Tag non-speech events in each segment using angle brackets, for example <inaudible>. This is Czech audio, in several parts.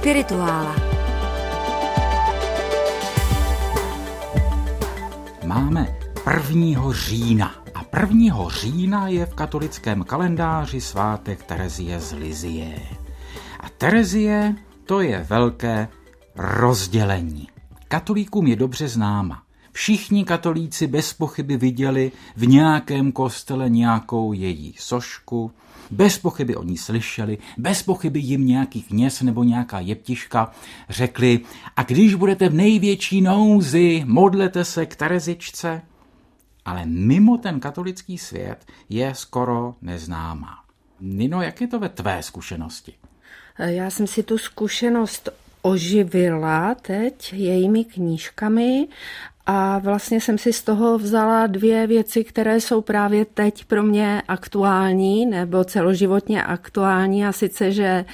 Spirituála. Máme 1. října a 1. října je v katolickém kalendáři svátek Terezie z Lizie. A Terezie to je velké rozdělení. Katolíkům je dobře známa. Všichni katolíci bez pochyby viděli v nějakém kostele nějakou její sošku, bez pochyby o ní slyšeli, bez pochyby jim nějaký kněz nebo nějaká jeptiška řekli, a když budete v největší nouzi, modlete se k Terezičce. Ale mimo ten katolický svět je skoro neznámá. Nino, jak je to ve tvé zkušenosti? Já jsem si tu zkušenost oživila teď jejími knížkami a vlastně jsem si z toho vzala dvě věci, které jsou právě teď pro mě aktuální nebo celoživotně aktuální a sice, že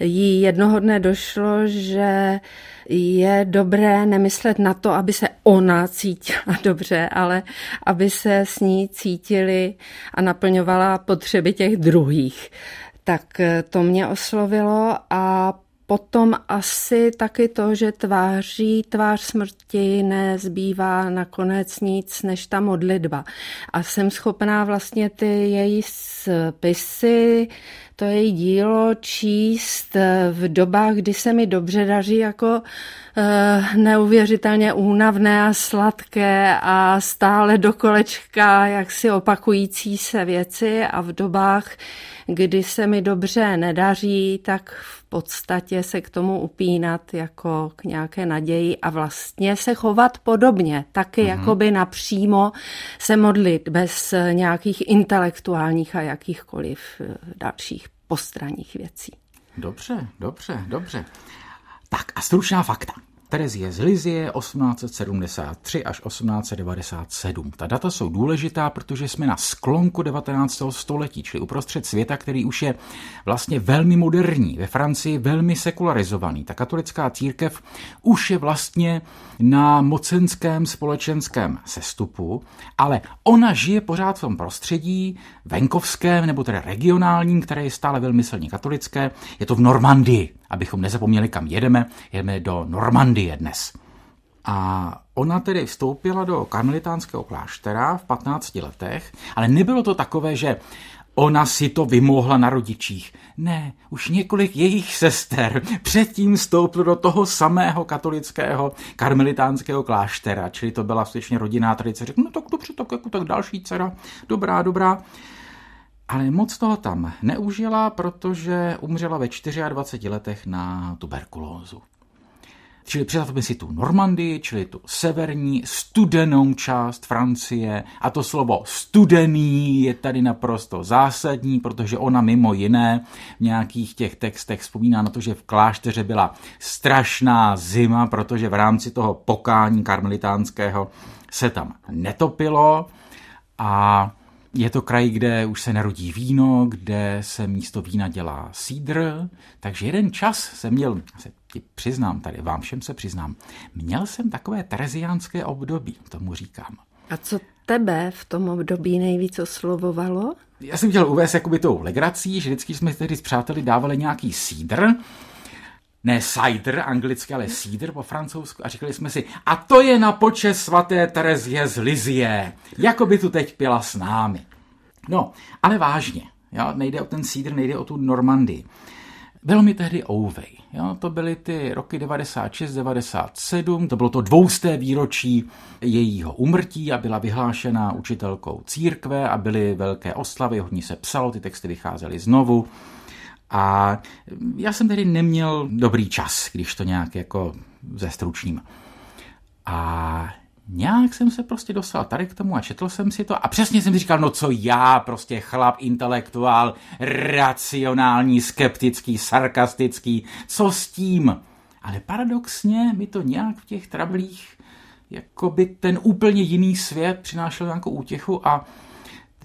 jí jednoho dne došlo, že je dobré nemyslet na to, aby se ona cítila <laughs> dobře, ale aby se s ní cítili a naplňovala potřeby těch druhých. Tak to mě oslovilo a Potom asi taky to, že tváří tvář smrti nezbývá nakonec nic než ta modlitba. A jsem schopná vlastně ty její spisy, to její dílo číst v dobách, kdy se mi dobře daří jako uh, neuvěřitelně únavné a sladké a stále do kolečka jaksi opakující se věci a v dobách, kdy se mi dobře nedaří, tak v podstatě se k tomu upínat jako k nějaké naději a vlastně se chovat podobně, taky mm-hmm. jakoby napřímo se modlit bez nějakých intelektuálních a jakýchkoliv eh, dalších postranních věcí. Dobře, dobře, dobře. Tak a stručná fakta. Terezie z Lizie 1873 až 1897. Ta data jsou důležitá, protože jsme na sklonku 19. století, čili uprostřed světa, který už je vlastně velmi moderní, ve Francii velmi sekularizovaný. Ta katolická církev už je vlastně na mocenském společenském sestupu, ale ona žije pořád v tom prostředí venkovském nebo tedy regionálním, které je stále velmi silně katolické. Je to v Normandii, abychom nezapomněli, kam jedeme. Jedeme do Normandie dnes. A ona tedy vstoupila do karmelitánského kláštera v 15 letech, ale nebylo to takové, že Ona si to vymohla na rodičích. Ne, už několik jejich sester předtím vstoupilo do toho samého katolického karmelitánského kláštera, čili to byla skutečně rodinná tradice. Řekl, no tak dobře, tak jako tak další dcera, dobrá, dobrá. Ale moc toho tam neužila, protože umřela ve 24 letech na tuberkulózu. Čili představme si tu Normandii, čili tu severní studenou část Francie a to slovo studený je tady naprosto zásadní, protože ona mimo jiné v nějakých těch textech vzpomíná na to, že v klášteře byla strašná zima, protože v rámci toho pokání karmelitánského se tam netopilo a je to kraj, kde už se narodí víno, kde se místo vína dělá sídr, takže jeden čas jsem měl, se ti přiznám tady, vám všem se přiznám, měl jsem takové tereziánské období, tomu říkám. A co tebe v tom období nejvíc oslovovalo? Já jsem chtěl uvést jakoby tou legrací, že vždycky jsme tedy s přáteli dávali nějaký sídr, ne cider anglicky, ale cider po francouzsku a říkali jsme si, a to je na počest svaté Terezie z Lizie, jako by tu teď pila s námi. No, ale vážně, jo, nejde o ten cider, nejde o tu Normandii. Bylo mi tehdy ouvej. Jo, to byly ty roky 96, 97, to bylo to dvousté výročí jejího umrtí a byla vyhlášena učitelkou církve a byly velké oslavy, hodně se psalo, ty texty vycházely znovu. A já jsem tedy neměl dobrý čas, když to nějak jako zestručním. A nějak jsem se prostě dostal tady k tomu a četl jsem si to a přesně jsem si říkal, no co já, prostě chlap, intelektuál, racionální, skeptický, sarkastický, co s tím? Ale paradoxně mi to nějak v těch trablích jako by ten úplně jiný svět přinášel nějakou útěchu a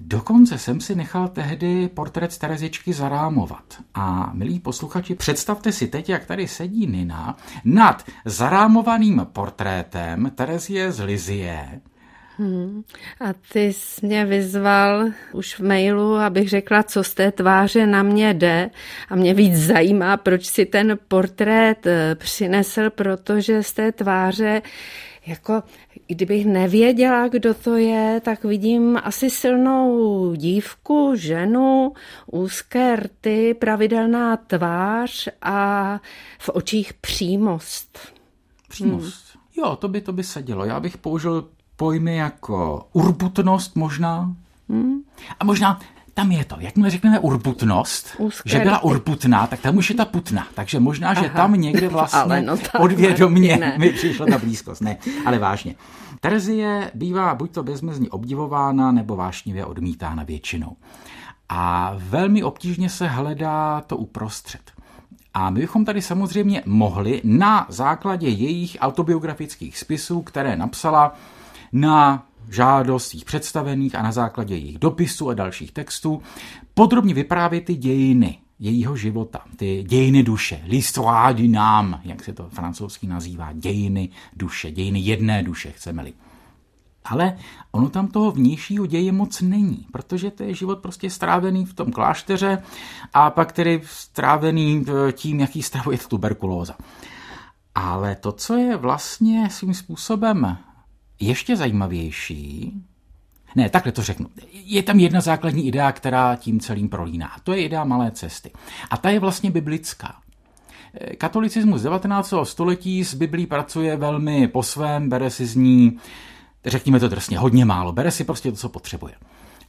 Dokonce jsem si nechal tehdy portrét Terezičky zarámovat. A milí posluchači, představte si teď, jak tady sedí Nina nad zarámovaným portrétem Terezie z Lizie Hmm. A ty jsi mě vyzval už v mailu, abych řekla, co z té tváře na mě jde. A mě víc zajímá, proč si ten portrét eh, přinesl, protože z té tváře jako kdybych nevěděla, kdo to je, tak vidím asi silnou dívku, ženu, úzké rty, pravidelná tvář a v očích přímost. Přímost. Hmm. Jo, to by to by sedělo. Já bych použil pojmy jako urbutnost možná. Hmm. A možná tam je to. Jakmile řekneme urbutnost, Úzké že byla urbutná, tak tam už je ta putna. Takže možná, že Aha. tam někde <laughs> vlastně ale no podvědomě mi přišla ta blízkost. Ne, ale vážně. Terezie bývá buď to bezmezně obdivována, nebo vášnivě odmítána většinou. A velmi obtížně se hledá to uprostřed. A my bychom tady samozřejmě mohli na základě jejich autobiografických spisů, které napsala na žádost svých představených a na základě jejich dopisů a dalších textů podrobně vyprávět ty dějiny jejího života, ty dějiny duše, l'histoire du nám, jak se to francouzsky nazývá, dějiny duše, dějiny jedné duše, chceme-li. Ale ono tam toho vnějšího děje moc není, protože to je život prostě strávený v tom klášteře a pak tedy strávený eh, tím, jaký stravuje tuberkulóza. Ale to, co je vlastně svým způsobem ještě zajímavější, ne, takhle to řeknu. Je tam jedna základní idea, která tím celým prolíná. To je idea malé cesty. A ta je vlastně biblická. Katolicismus 19. století s Biblí pracuje velmi po svém, bere si z ní, řekněme to drsně, hodně málo, bere si prostě to, co potřebuje.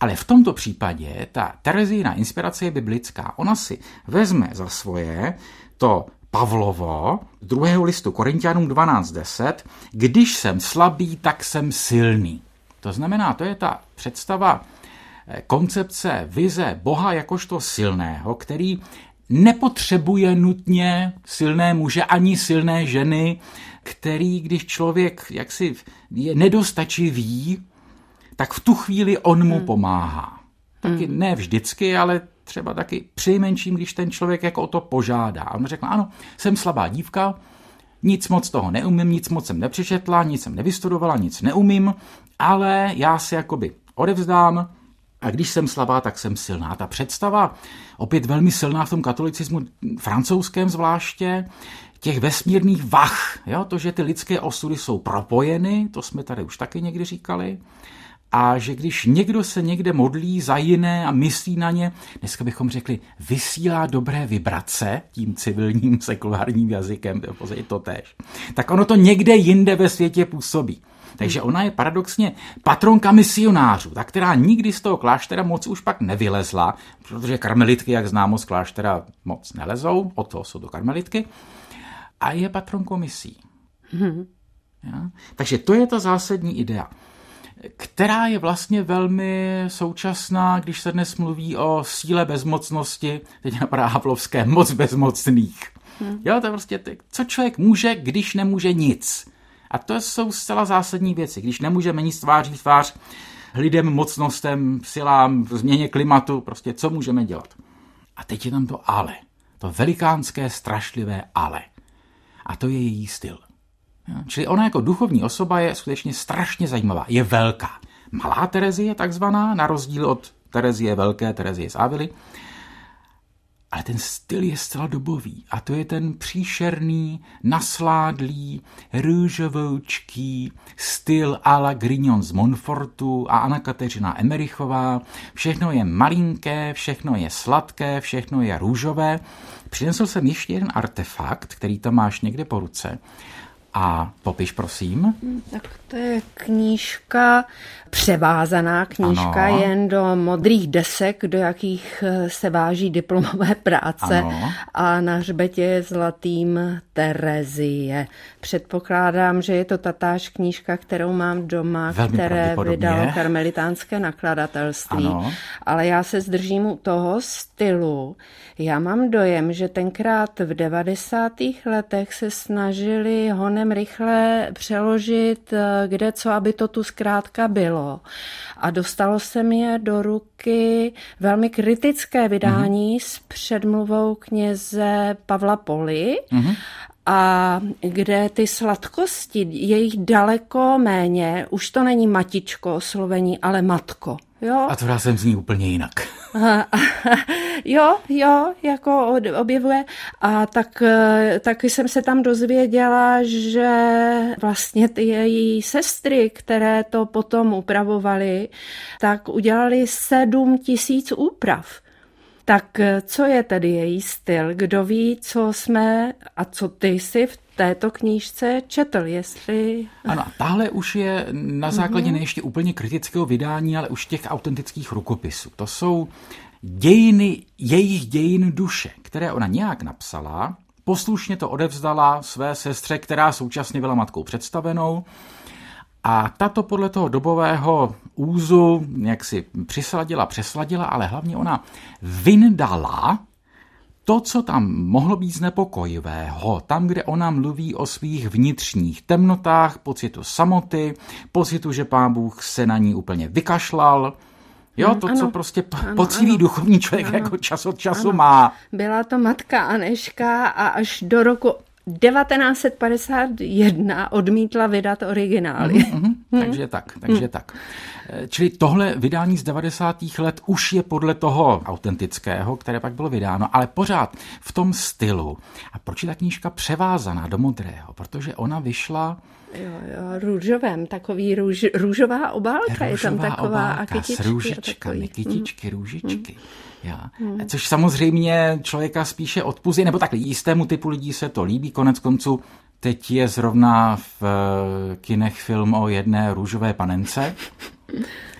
Ale v tomto případě ta Terezína inspirace je biblická. Ona si vezme za svoje to Pavlovo, druhého listu Korintianům 12.10, když jsem slabý, tak jsem silný. To znamená, to je ta představa eh, koncepce, vize Boha jakožto silného, který nepotřebuje nutně silné muže ani silné ženy, který, když člověk jaksi je nedostačivý, tak v tu chvíli on mu hmm. pomáhá. Taky hmm. ne vždycky, ale třeba taky přijmenším, když ten člověk jako o to požádá. A on řekl, ano, jsem slabá dívka, nic moc toho neumím, nic moc jsem nepřečetla, nic jsem nevystudovala, nic neumím, ale já si jakoby odevzdám a když jsem slabá, tak jsem silná. Ta představa, opět velmi silná v tom katolicismu, francouzském zvláště, těch vesmírných vach, jo? to, že ty lidské osudy jsou propojeny, to jsme tady už taky někdy říkali, a že když někdo se někde modlí za jiné a myslí na ně, dneska bychom řekli, vysílá dobré vibrace tím civilním <laughs> sekulárním jazykem, to je to tež, tak ono to někde jinde ve světě působí. Takže ona je paradoxně patronka misionářů, ta, která nikdy z toho kláštera moc už pak nevylezla, protože karmelitky, jak známo, z kláštera moc nelezou, od toho jsou to karmelitky, a je patronkou misí. Hmm. Ja? Takže to je ta zásadní idea která je vlastně velmi současná, když se dnes mluví o síle bezmocnosti, teď napadá Havlovské, moc bezmocných. Hmm. Jo, to je prostě, co člověk může, když nemůže nic. A to jsou zcela zásadní věci. Když nemůžeme nic tváří tvář lidem, mocnostem, silám, změně klimatu, prostě co můžeme dělat. A teď je tam to ale. To velikánské, strašlivé ale. A to je její styl. Čili ona jako duchovní osoba je skutečně strašně zajímavá. Je velká. Malá Terezie takzvaná, na rozdíl od Terezie velké, Terezie z Avily. Ale ten styl je zcela dobový. A to je ten příšerný, nasládlý, růžovoučký styl a la Grignon z Montfortu a Anna Kateřina Emerichová. Všechno je malinké, všechno je sladké, všechno je růžové. Přinesl jsem ještě jeden artefakt, který tam máš někde po ruce. A popiš, prosím. Tak to je knížka, převázaná knížka, ano. jen do modrých desek, do jakých eh, se váží diplomové práce ano. a na hřbetě je zlatým Terezie. Předpokládám, že je to tatáž knížka, kterou mám doma, Velmi které vydalo karmelitánské nakladatelství. Ano. Ale já se zdržím u toho stylu. Já mám dojem, že tenkrát v 90. letech se snažili honem rychle přeložit eh, kde co, aby to tu zkrátka bylo. A dostalo se mi je do ruky velmi kritické vydání mm-hmm. s předmluvou kněze Pavla Poli. Mm-hmm. A kde ty sladkosti, je jich daleko méně, už to není matičko slovení, ale matko. Jo? A to jsem zní úplně jinak. <laughs> jo, jo, jako objevuje. A tak, eh, taky jsem se tam dozvěděla, že vlastně ty její sestry, které to potom upravovaly, tak udělali sedm tisíc úprav. Tak eh, co je tedy její styl? Kdo ví, co jsme a co ty jsi v této knížce četl, jestli... Ano, tahle už je na základě mm-hmm. ne ještě úplně kritického vydání, ale už těch autentických rukopisů. To jsou dějiny, jejich dějin duše, které ona nějak napsala, poslušně to odevzdala své sestře, která současně byla matkou představenou, a tato podle toho dobového úzu jak si přisladila, přesladila, ale hlavně ona vyndala to, co tam mohlo být znepokojivého, tam, kde ona mluví o svých vnitřních temnotách, pocitu samoty, pocitu, že pán Bůh se na ní úplně vykašlal, Jo, to, ano, co prostě ano, poctivý ano, duchovní člověk ano, jako čas od času ano. má. Byla to matka Aneška a až do roku 1951 odmítla vydat originály. Mm-hmm, <laughs> mm, takže tak, takže mm. tak. Čili tohle vydání z 90. let už je podle toho autentického, které pak bylo vydáno, ale pořád v tom stylu. A proč je ta knížka převázaná do modrého? Protože ona vyšla Jo, jo, růžovém, takový růž, růžová obálka růžová je tam taková. Obálka, a kytičky. S růžičkami, kytičky, mm. růžičky. Mm. Já. Mm. Což samozřejmě člověka spíše odpuzí, nebo takhle jistému typu lidí se to líbí, konec konců teď je zrovna v eh, kinech film o jedné růžové panence.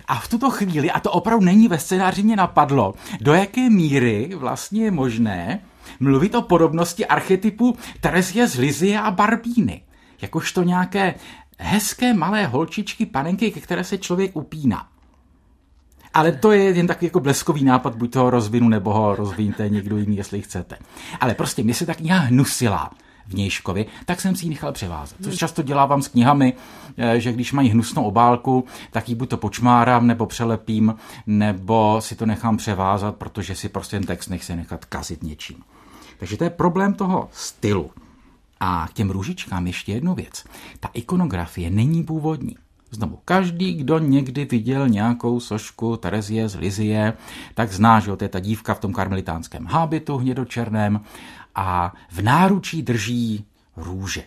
A v tuto chvíli, a to opravdu není ve scénáři, mě napadlo, do jaké míry vlastně je možné mluvit o podobnosti archetypu Terezie z Lizie a Barbíny jakožto nějaké hezké malé holčičky, panenky, ke které se člověk upíná. Ale to je jen takový jako bleskový nápad, buď toho rozvinu, nebo ho rozvíjíte někdo jiný, jestli chcete. Ale prostě mě se tak nějak hnusila v Nějškovi, tak jsem si ji nechal převázat. Což často dělávám s knihami, eh, že když mají hnusnou obálku, tak ji buď to počmárám, nebo přelepím, nebo si to nechám převázat, protože si prostě ten text nechci nechat kazit něčím. Takže to je problém toho stylu. A k těm růžičkám ještě jednu věc. Ta ikonografie není původní. Znovu, každý, kdo někdy viděl nějakou sošku Terezie z Lizie, tak zná, že to je ta dívka v tom karmelitánském hábitu hnědočerném a v náručí drží růže.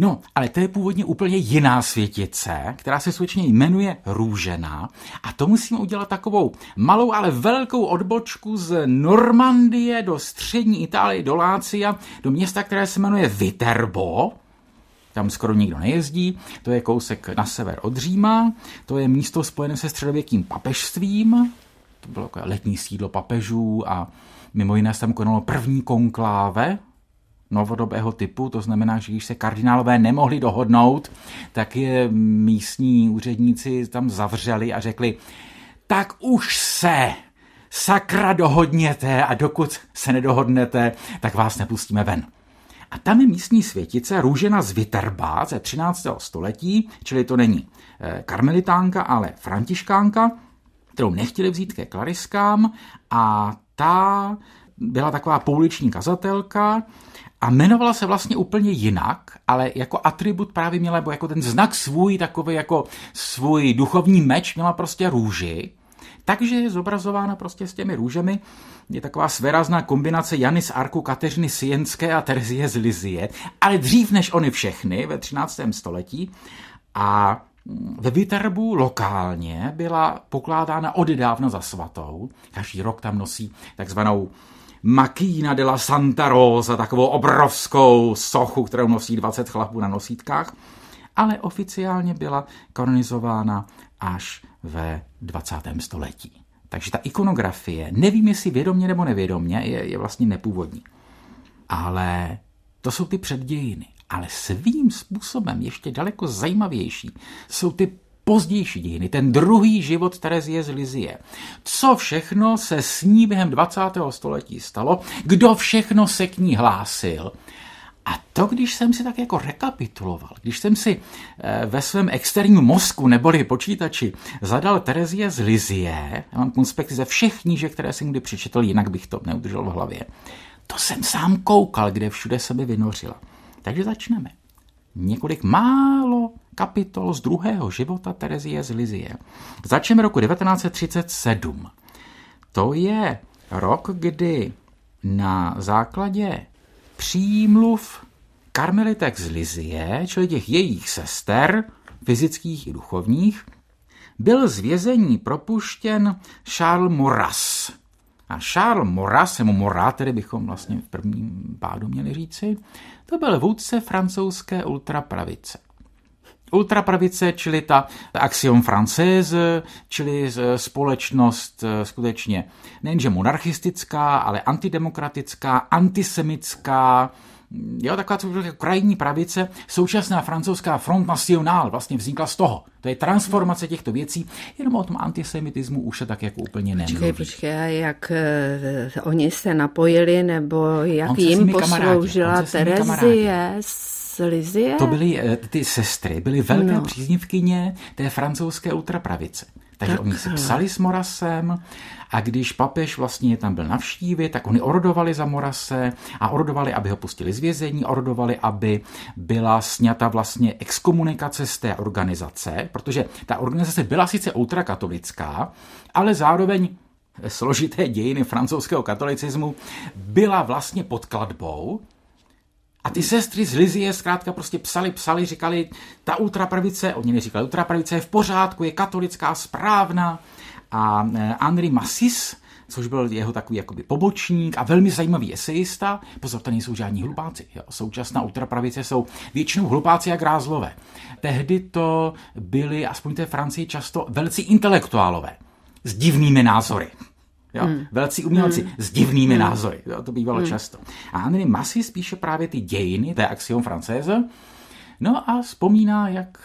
No, ale to je původně úplně jiná světice, která se skutečně jmenuje Růžena a to musíme udělat takovou malou, ale velkou odbočku z Normandie do střední Itálie, do Lácia, do města, které se jmenuje Viterbo, tam skoro nikdo nejezdí, to je kousek na sever od Říma, to je místo spojené se středověkým papežstvím, to bylo letní sídlo papežů a mimo jiné se tam konalo první konkláve novodobého typu, to znamená, že když se kardinálové nemohli dohodnout, tak je místní úředníci tam zavřeli a řekli, tak už se sakra dohodněte a dokud se nedohodnete, tak vás nepustíme ven. A tam je místní světice Růžena z Viterba ze 13. století, čili to není eh, karmelitánka, ale františkánka, kterou nechtěli vzít ke klariskám a ta byla taková pouliční kazatelka a jmenovala se vlastně úplně jinak, ale jako atribut právě měla, jako ten znak svůj, takový jako svůj duchovní meč, měla prostě růži. Takže je zobrazována prostě s těmi růžemi. Je taková svérazná kombinace Jany z Arku, Kateřiny Sienské a Terezie z Lizie, ale dřív než oni všechny ve 13. století. A ve Viterbu lokálně byla pokládána oddávna za svatou. Každý rok tam nosí takzvanou Makina de la Santa Rosa, takovou obrovskou sochu, kterou nosí 20 chlapů na nosítkách, ale oficiálně byla kanonizována až ve 20. století. Takže ta ikonografie, nevím jestli vědomně nebo nevědomně, je, je vlastně nepůvodní. Ale to jsou ty předdějiny. Ale svým způsobem ještě daleko zajímavější jsou ty pozdější dějiny, ten druhý život Terezie z Lizie. Co všechno se s ní během 20. století stalo, kdo všechno se k ní hlásil. A to, když jsem si tak jako rekapituloval, když jsem si eh, ve svém externím mozku neboli počítači zadal Terezie z Lizie, já mám konspekty ze všech knížek, které jsem kdy přečetl, jinak bych to neudržel v hlavě, to jsem sám koukal, kde všude se mi vynořila. Takže začneme. Několik málo kapitol z druhého života Terezie z Lizie. Začneme roku 1937. To je rok, kdy na základě přímluv karmelitek z Lizie, čili těch jejich sester, fyzických i duchovních, byl z vězení propuštěn Charles Moras. A Charles Moras, nebo Morat, tedy bychom vlastně v prvním pádu měli říci, to byl vůdce francouzské ultrapravice. Ultrapravice, čili ta Axiom Française, čili společnost eh, skutečně nejenže monarchistická, ale antidemokratická, antisemická, jo, taková krajní pravice, současná francouzská Front National vlastně vznikla z toho. To je transformace těchto věcí, jenom o tom antisemitismu už se tak jako úplně nemluví. Počkej, počkej, jak uh, oni se napojili, nebo jak jim posloužila Terezie z Lizie? To byly, uh, ty sestry byly velké no. příznivkyně té francouzské ultrapravice. Takže tak. oni si psali s Morasem a když papež vlastně tam byl navštívit, tak oni orodovali za Morase a orodovali, aby ho pustili z vězení, orodovali, aby byla sněta vlastně exkomunikace z té organizace, protože ta organizace byla sice ultrakatolická, ale zároveň složité dějiny francouzského katolicismu byla vlastně podkladbou a ty sestry z Lizie zkrátka prostě psali, psali, říkali, ta ultrapravice, oni neříkali, ultrapravice je v pořádku, je katolická, správná. A Henri Massis, což byl jeho takový jakoby pobočník a velmi zajímavý esejista. Pozor, to nejsou žádní hlupáci. Jo. Současná ultrapravice jsou většinou hlupáci a grázlové. Tehdy to byli, aspoň té Francii, často velcí intelektuálové s divnými názory. Jo? Hmm. Velcí umělci hmm. s divnými hmm. názory. Jo? To bývalo hmm. často. A Henry Massi spíše právě ty dějiny, je Axiom Française, no a vzpomíná, jak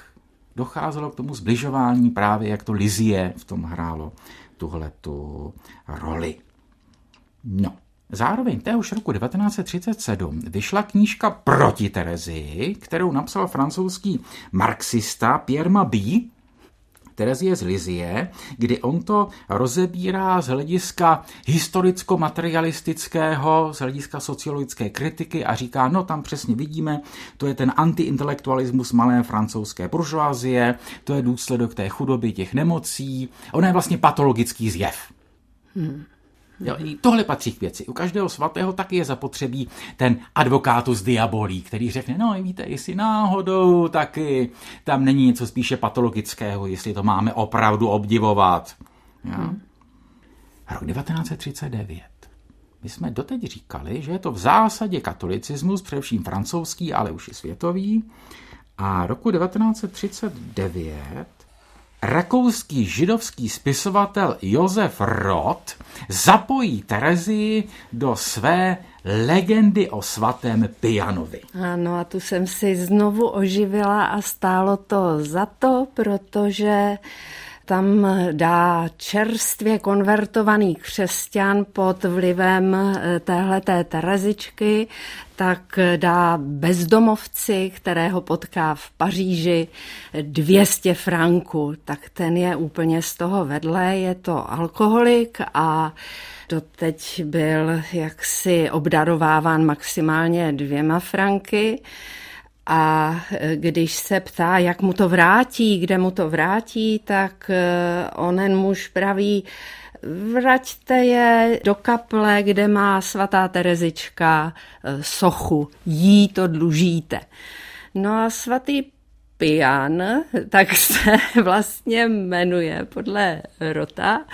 docházelo k tomu zbližování právě, jak to Lizie v tom hrálo tuhle tu roli. No, Zároveň téhož roku 1937 vyšla knížka Proti Terezii, kterou napsal francouzský marxista Pierre Mabie, Terezie z Lizie, kdy on to rozebírá z hlediska historicko-materialistického, z hlediska sociologické kritiky a říká, no tam přesně vidíme, to je ten antiintelektualismus malé francouzské buržoazie, to je důsledek té chudoby, těch nemocí, ono je vlastně patologický zjev. Hmm. Jo, i tohle patří k věci. U každého svatého taky je zapotřebí ten advokátus diabolí, který řekne, no víte, jestli náhodou taky tam není něco spíše patologického, jestli to máme opravdu obdivovat. Jo? Hmm. Rok 1939. My jsme doteď říkali, že je to v zásadě katolicismus, především francouzský, ale už i světový. A roku 1939 rakouský židovský spisovatel Josef Roth zapojí Terezii do své legendy o svatém Pianovi. Ano, a tu jsem si znovu oživila a stálo to za to, protože tam dá čerstvě konvertovaný křesťan pod vlivem eh, téhleté Terezičky, tak dá bezdomovci, kterého potká v Paříži, 200 franků. Tak ten je úplně z toho vedle, je to alkoholik a doteď byl jaksi obdarováván maximálně dvěma franky. A e, když se ptá, jak mu to vrátí, kde mu to vrátí, tak e, onen muž praví, vraťte je do kaple, kde má svatá Terezička e, sochu, jí to dlužíte. No a svatý Pian, tak se <laughs> vlastně jmenuje podle Rota,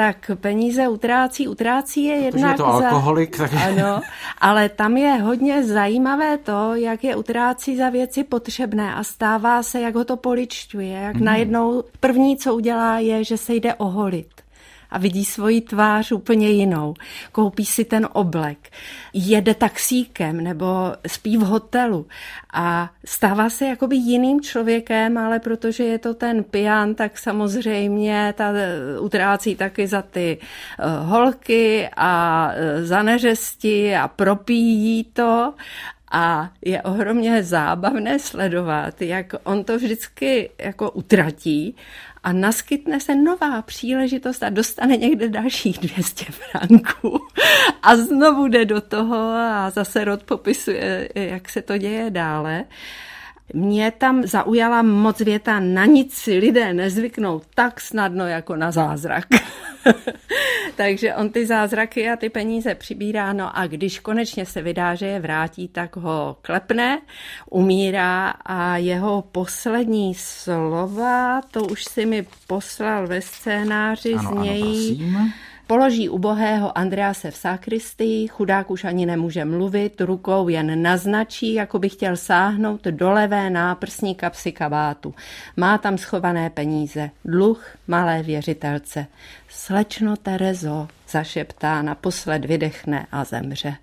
tak peníze utrácí. Utrácí je jednak... je to alkoholik. Za... Tak... Ano, ale tam je hodně zajímavé to, jak je utrácí za věci potřebné a stává se, jak ho to poličťuje, jak mm. najednou první, co udělá, je, že se jde oholit a vidí svoji tvář úplně jinou. Koupí si ten oblek, jede taxíkem nebo spí v hotelu a stává se jakoby jiným člověkem, ale protože je to ten pijan, tak samozřejmě ta utrácí taky za ty eh, holky a eh, za neřesti a propíjí to A je ohromně zábavné sledovat, jak on to vždycky jako utratí a naskytne se nová příležitost a dostane někde dalších 200 franků a znovu jde do toho a zase Rod popisuje, jak se to děje dále. Mě tam zaujala moc věta, na nic si lidé nezvyknou tak snadno jako na zázrak. <laughs> Takže on ty zázraky a ty peníze přibírá, no a když konečně se vydá, že je vrátí, tak ho klepne, umírá a jeho poslední slova, to už si mi poslal ve scénáři, ano, z něj... Ano, prosím. Položí ubohého Andrease v sakristii, chudák už ani nemůže mluvit, rukou jen naznačí, jako by chtěl sáhnout do levé náprsní kapsy kabátu. Má tam schované peníze, dluh malé věřitelce. Slečno Terezo, zašeptá, naposled vydechne a zemře.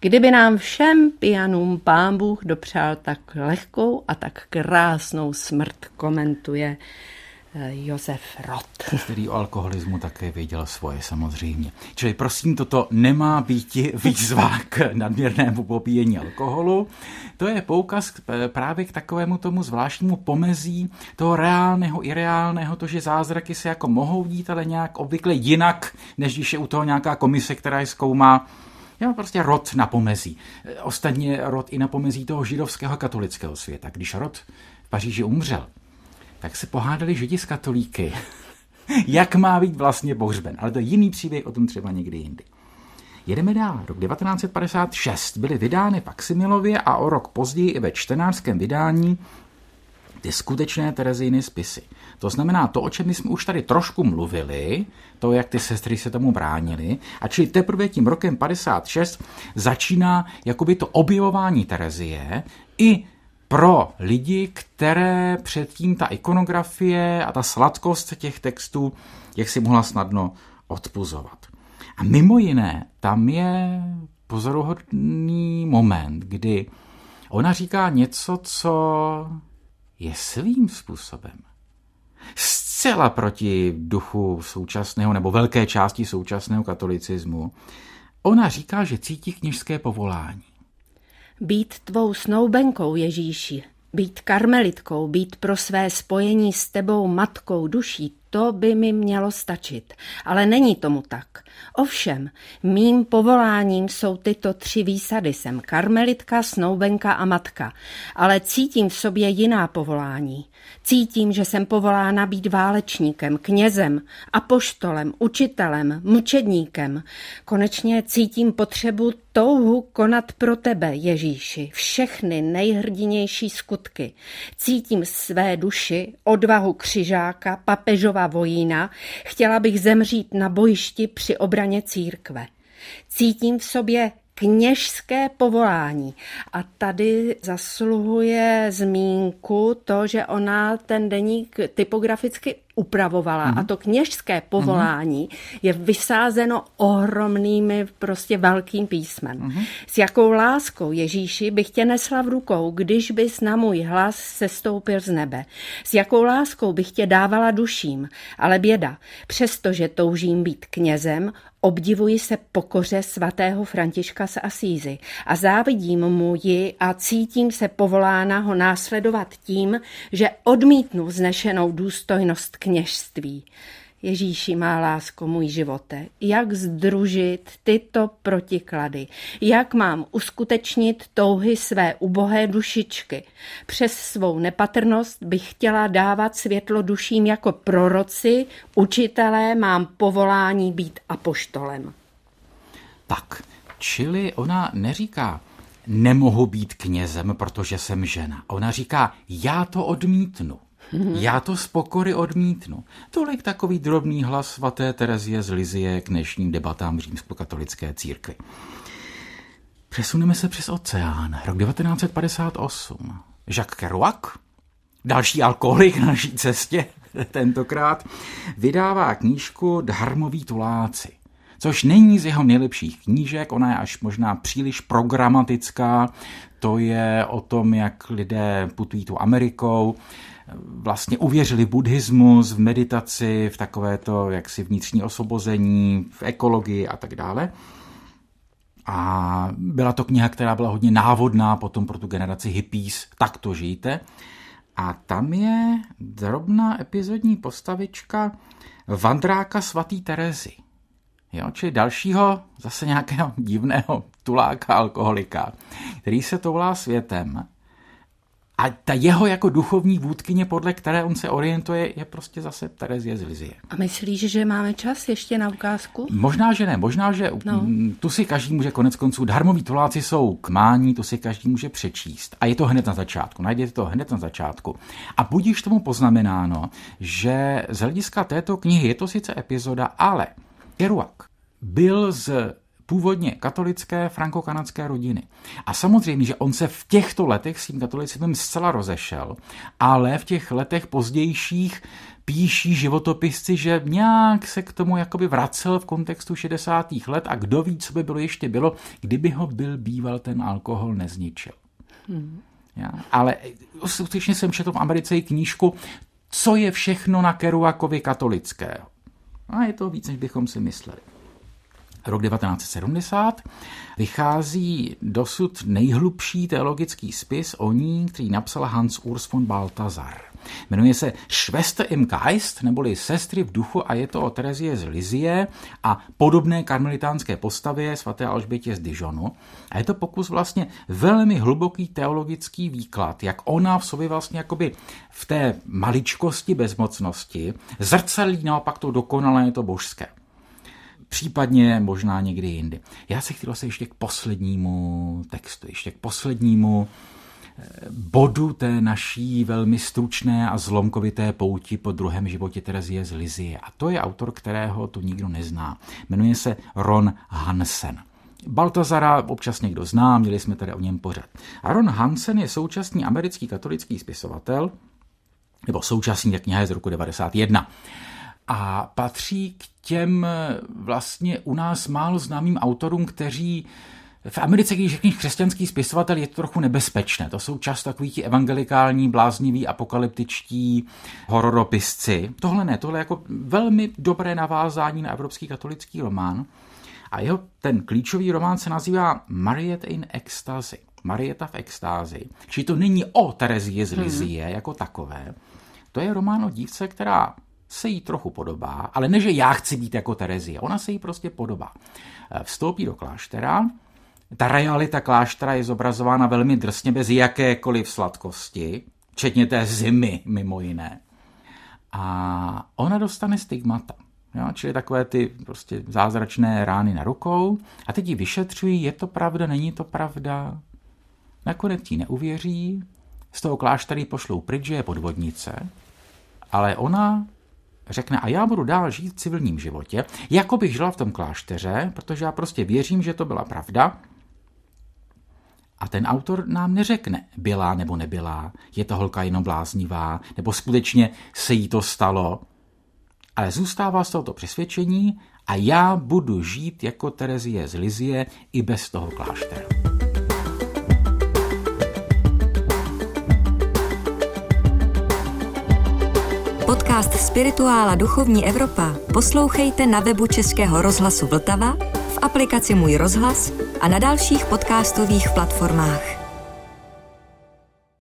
Kdyby nám všem pianům pán Bůh dopřál tak lehkou a tak krásnou smrt, komentuje Josef Rot. Který o alkoholismu také věděl svoje samozřejmě. Čili prosím, toto nemá být výzva <laughs> k nadměrnému popíjení alkoholu. To je poukaz právě k takovému tomu zvláštnímu pomezí toho reálného i reálného, to, že zázraky se jako mohou dít, ale nějak obvykle jinak, než když je u toho nějaká komise, která je zkoumá je prostě rod na pomezí. Ostatně rod i na pomezí toho židovského katolického světa. Když rod v Paříži umřel, tak se pohádali židi s katolíky, <laughs> jak má být vlastně pohřben. Ale to je jiný příběh, o tom třeba někdy jindy. Jedeme dál. Rok 1956 byly vydány Faximilově a o rok později i ve čtenářském vydání ty skutečné Terezíny spisy. To znamená to, o čem jsme už tady trošku mluvili, to, jak ty sestry se tomu bránili, a čili teprve tím rokem 56 začíná jakoby to objevování Terezie i pro lidi, které předtím ta ikonografie a ta sladkost těch textů, jak si mohla snadno odpuzovat. A mimo jiné, tam je pozoruhodný moment, kdy ona říká něco, co je svým způsobem zcela proti duchu současného nebo velké části současného katolicismu. Ona říká, že cítí kněžské povolání. Být tvou snoubenkou, Ježíši, být karmelitkou, být pro své spojení s tebou matkou duší, to by mi mělo stačit. Ale není tomu tak. Ovšem, mým povoláním jsou tyto tři výsady. Jsem karmelitka, snoubenka a matka. Ale cítím v sobě jiná povolání. Cítím, že jsem povolána být válečníkem, knězem, apoštolem, učitelem, mučedníkem. Konečně cítím potřebu touhu konat pro tebe, Ježíši, všechny nejhrdinější skutky. Cítím své duši, odvahu křižáka, papežova vojína, chtěla bych zemřít na bojišti při obraně církve. Cítím v sobě kněžské povolání. A tady zasluhuje zmínku to, že ona ten deník typograficky upravovala. Mm-hmm. A to kněžské povolání mm-hmm. je vysázeno ohromnými, prostě velkým písmem. Mm-hmm. S jakou láskou, Ježíši, bych tě nesla v rukou, když bys na můj hlas sestoupil z nebe. S jakou láskou bych tě dávala duším. Ale běda, přestože toužím být knězem, obdivuji se pokoře svatého Františka z Asízy a závidím mu ji a cítím se povolána ho následovat tím, že odmítnu vznešenou důstojnost kněžství. Ježíši má lásko můj živote, jak združit tyto protiklady, jak mám uskutečnit touhy své ubohé dušičky. Přes svou nepatrnost bych chtěla dávat světlo duším jako proroci, učitelé, mám povolání být apoštolem. Tak, čili ona neříká, nemohu být knězem, protože jsem žena. Ona říká, já to odmítnu. Já to z pokory odmítnu. Tolik takový drobný hlas svaté Terezie z Lizie k dnešním debatám římskokatolické církvi. Přesuneme se přes oceán. Rok 1958. Jacques Kerouac, další alkoholik na naší cestě, <laughs> tentokrát, vydává knížku Dharmoví tuláci což není z jeho nejlepších knížek, ona je až možná příliš programatická, to je o tom, jak lidé putují tu Amerikou, vlastně uvěřili buddhismus, v meditaci, v takovéto jaksi vnitřní osvobození, v ekologii a tak dále. A byla to kniha, která byla hodně návodná potom pro tu generaci hippies, tak to žijte. A tam je drobná epizodní postavička Vandráka svatý Terezy. Jo, čili dalšího zase nějakého <laughs> divného tuláka, alkoholika, který se toulá světem a ta jeho jako duchovní vůdkyně, podle které on se orientuje, je prostě zase Terezie z Lizie. A myslíš, že máme čas ještě na ukázku? Možná, že ne. Možná, že no. tu si každý může konec konců, darmoví tuláci jsou k mání, tu si každý může přečíst. A je to hned na začátku. Najděte to hned na začátku. A budíš tomu poznamenáno, že z hlediska této knihy je to sice epizoda, ale Kerouac byl z původně katolické franko-kanadské rodiny. A samozřejmě, že on se v těchto letech s tím katolicismem zcela rozešel, ale v těch letech pozdějších píší životopisci, že nějak se k tomu jakoby vracel v kontextu 60. let a kdo ví, co by bylo ještě bylo, kdyby ho byl býval ten alkohol nezničil. Hmm. Já, ale skutečně jsem četl v Americe i knížku, co je všechno na Kerouakovi katolického. A je to víc, než bychom si mysleli rok 1970, vychází dosud nejhlubší teologický spis o ní, který napsal Hans Urs von Balthasar. Jmenuje se Schwester im Geist, neboli Sestry v duchu a je to o Terezie z Lizie a podobné karmelitánské postavě svaté Alžbětě z Dijonu. A je to pokus vlastně velmi hluboký teologický výklad, jak ona v sobě vlastně jakoby v té maličkosti bezmocnosti zrcadlí naopak to dokonalé, to božské případně možná někdy jindy. Já se chtěl se ještě k poslednímu textu, ještě k poslednímu bodu té naší velmi stručné a zlomkovité pouti po druhém životě Terezie z Lizie. A to je autor, kterého tu nikdo nezná. Jmenuje se Ron Hansen. Baltazara občas někdo zná, měli jsme tady o něm pořad. A Ron Hansen je současný americký katolický spisovatel, nebo současný, jak kniha je z roku 91 a patří k těm vlastně u nás málo známým autorům, kteří v Americe, když řekneš křesťanský spisovatel, je to trochu nebezpečné. To jsou často takový ti evangelikální, blázniví, apokalyptičtí hororopisci. Tohle ne, tohle je jako velmi dobré navázání na evropský katolický román. A jeho ten klíčový román se nazývá Mariette in Ecstasy. Marieta v extázi. Čili to není o Terezii z Lizie hmm. jako takové. To je román o dívce, která se jí trochu podobá, ale ne, že já chci být jako Terezie, ona se jí prostě podobá. Eh, vstoupí do kláštera, ta realita kláštera je zobrazována velmi drsně, bez jakékoliv sladkosti, včetně té zimy, mimo jiné. A ona dostane stigmata. Jo, čili takové ty prostě zázračné rány na rukou. A teď ji vyšetřují, je to pravda, není to pravda. Nakonec jí neuvěří, z toho kláštera pošlou pryč, že je podvodnice, ale ona řekne, a já budu dál žít v civilním životě, jako bych žila v tom klášteře, protože já prostě věřím, že to byla pravda. A ten autor nám neřekne, byla nebo nebyla, je to holka jenom bláznivá, nebo skutečně se jí to stalo, ale zůstává z tohoto přesvědčení a já budu žít jako Terezie z Lizie i bez toho kláštera. Podcast Spirituála Duchovní Evropa poslouchejte na webu Českého rozhlasu Vltava, v aplikaci Můj rozhlas a na dalších podcastových platformách.